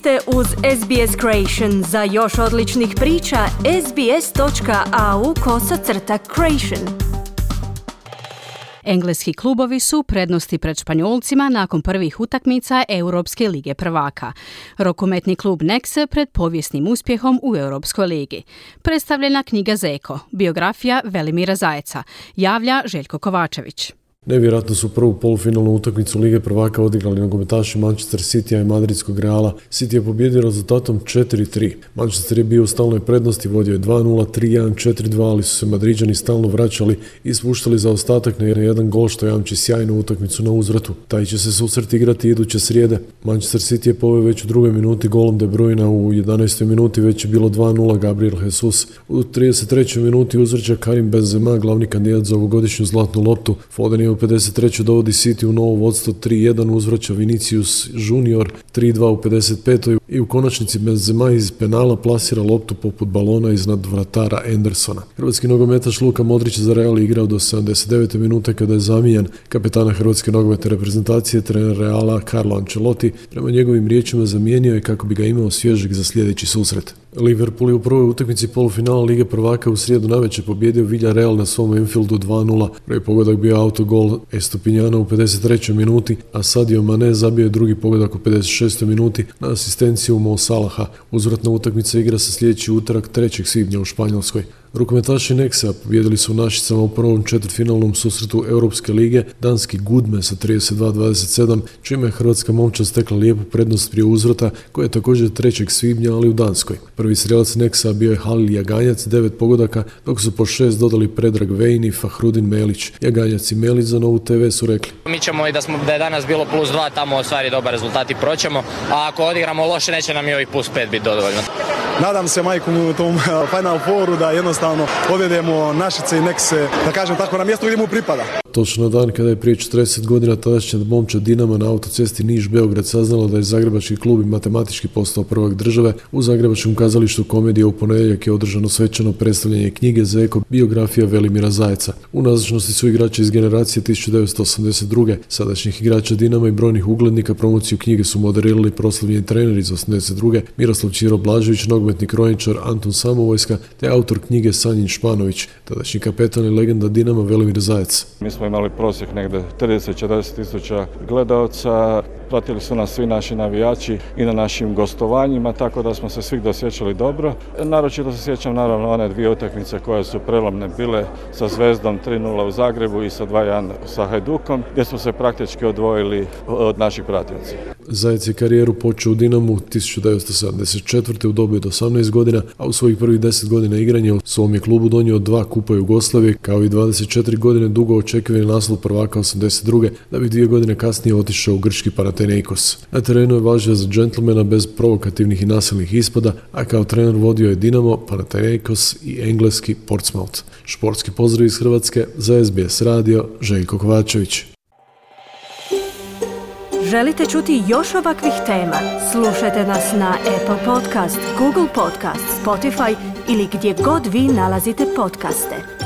ste uz SBS Creation. Za još odličnih priča, sbs.au kosacrta creation. Engleski klubovi su prednosti pred Španjolcima nakon prvih utakmica Europske lige prvaka. Rokometni klub Nexe pred povijesnim uspjehom u Europskoj ligi. Predstavljena knjiga Zeko, biografija Velimira Zajeca, javlja Željko Kovačević. Nevjerojatno su prvu polufinalnu utakmicu Lige prvaka odigrali nogometaši Manchester City i Madridskog Reala. City je pobjedio rezultatom 4-3. Manchester je bio u stalnoj prednosti, vodio je 2-0, 3-1, 4-2, ali su se Madriđani stalno vraćali i spuštali za ostatak na jedan gol što jamči sjajnu utakmicu na uzvratu. Taj će se susret igrati iduće srijede. Manchester City je poveo već u drugoj minuti golom De Bruyna, u 11. minuti već je bilo 2-0 Gabriel Jesus. U 33. minuti uzvrća Karim Benzema, glavni kandidat za ovogodišnju zlatnu loptu. Foden je 53. dovodi City u novo vodstvo 3-1, uzvraća Vinicius Junior 3-2 u 55. i u konačnici Benzema iz penala plasira loptu poput balona iznad vratara Andersona. Hrvatski nogometaš Luka Modrić za Real igrao do 79. minute kada je zamijen kapetana Hrvatske nogometne reprezentacije trener Reala Carlo Ancelotti. Prema njegovim riječima zamijenio je kako bi ga imao svježeg za sljedeći susret. Liverpool je u prvoj utakmici polufinala Lige prvaka u srijedu navečer pobjedio Real na svom Enfieldu 2-0. Prvi pogodak bio autogol Estupinjana u 53. minuti, a Sadio Mane zabio je drugi pogodak u 56. minuti na asistenciju Mo Salaha. Uzvratna utakmica igra se sljedeći utorak 3. svibnja u Španjolskoj. Rukometaši Nexa pobjedili su Našicama u prvom četvrtfinalnom susretu Europske lige danski Gudme sa 32-27, čime je Hrvatska momča stekla lijepu prednost prije uzvrata koja je također 3. svibnja, ali u Danskoj. Prvi strelac Nexa bio je Halil Jaganjac, devet pogodaka, dok su po šest dodali Predrag Vejni i Fahrudin Melić. Jaganjac i Melić za Novu TV su rekli. Mi ćemo i da, smo, da je danas bilo plus dva, tamo ostvari dobar rezultat i proćemo, a ako odigramo loše neće nam i ovih plus pet biti dovoljno. Nadam se majkom u tom Final Fouru da jednostavno povedemo Našice i nek se, da kažem tako, na mjestu gdje mu pripada. Točno dan kada je prije 40 godina tadašnja momča Dinama na autocesti Niš-Beograd saznala da je Zagrebački klub i matematički postao prvak države, u Zagrebačkom kazalištu komedije u ponedjeljak je održano svečano predstavljanje knjige za eko biografija Velimira Zajeca. U nazočnosti su igrači iz generacije 1982. Sadašnjih igrača Dinama i brojnih uglednika promociju knjige su moderirali proslavljeni trener iz 82. Miroslav Čiro Blažević, nogometni kroničar Anton Samovojska te autor knjige Sanjin Španović, tadašnji kapetan i legenda Dinama Velimir Zajec smo imali prosjek negdje 30-40 tisuća gledalca. Pratili su nas svi naši navijači i na našim gostovanjima, tako da smo se svi dosjećali dobro. Naročito se sjećam naravno one dvije utakmice koje su prelomne bile sa Zvezdom 3-0 u Zagrebu i sa 2-1 sa Hajdukom, gdje smo se praktički odvojili od naših pratioca. Zajec je karijeru počeo u Dinamu 1974. u dobi od 18 godina, a u svojih prvih 10 godina igranja u svom je klubu donio dva kupa Jugoslavije, kao i 24 godine dugo očekivani naslov prvaka 82. da bi dvije godine kasnije otišao u grčki Panathinaikos. Na terenu je važio za džentlmena bez provokativnih i nasilnih ispada, a kao trener vodio je Dinamo, Panathinaikos i engleski Portsmouth. Športski pozdrav iz Hrvatske za SBS radio Željko Kovačević. Želite čuti još ovakvih tema? Slušajte nas na Apple Podcast, Google Podcast, Spotify ili gdje god vi nalazite podcaste.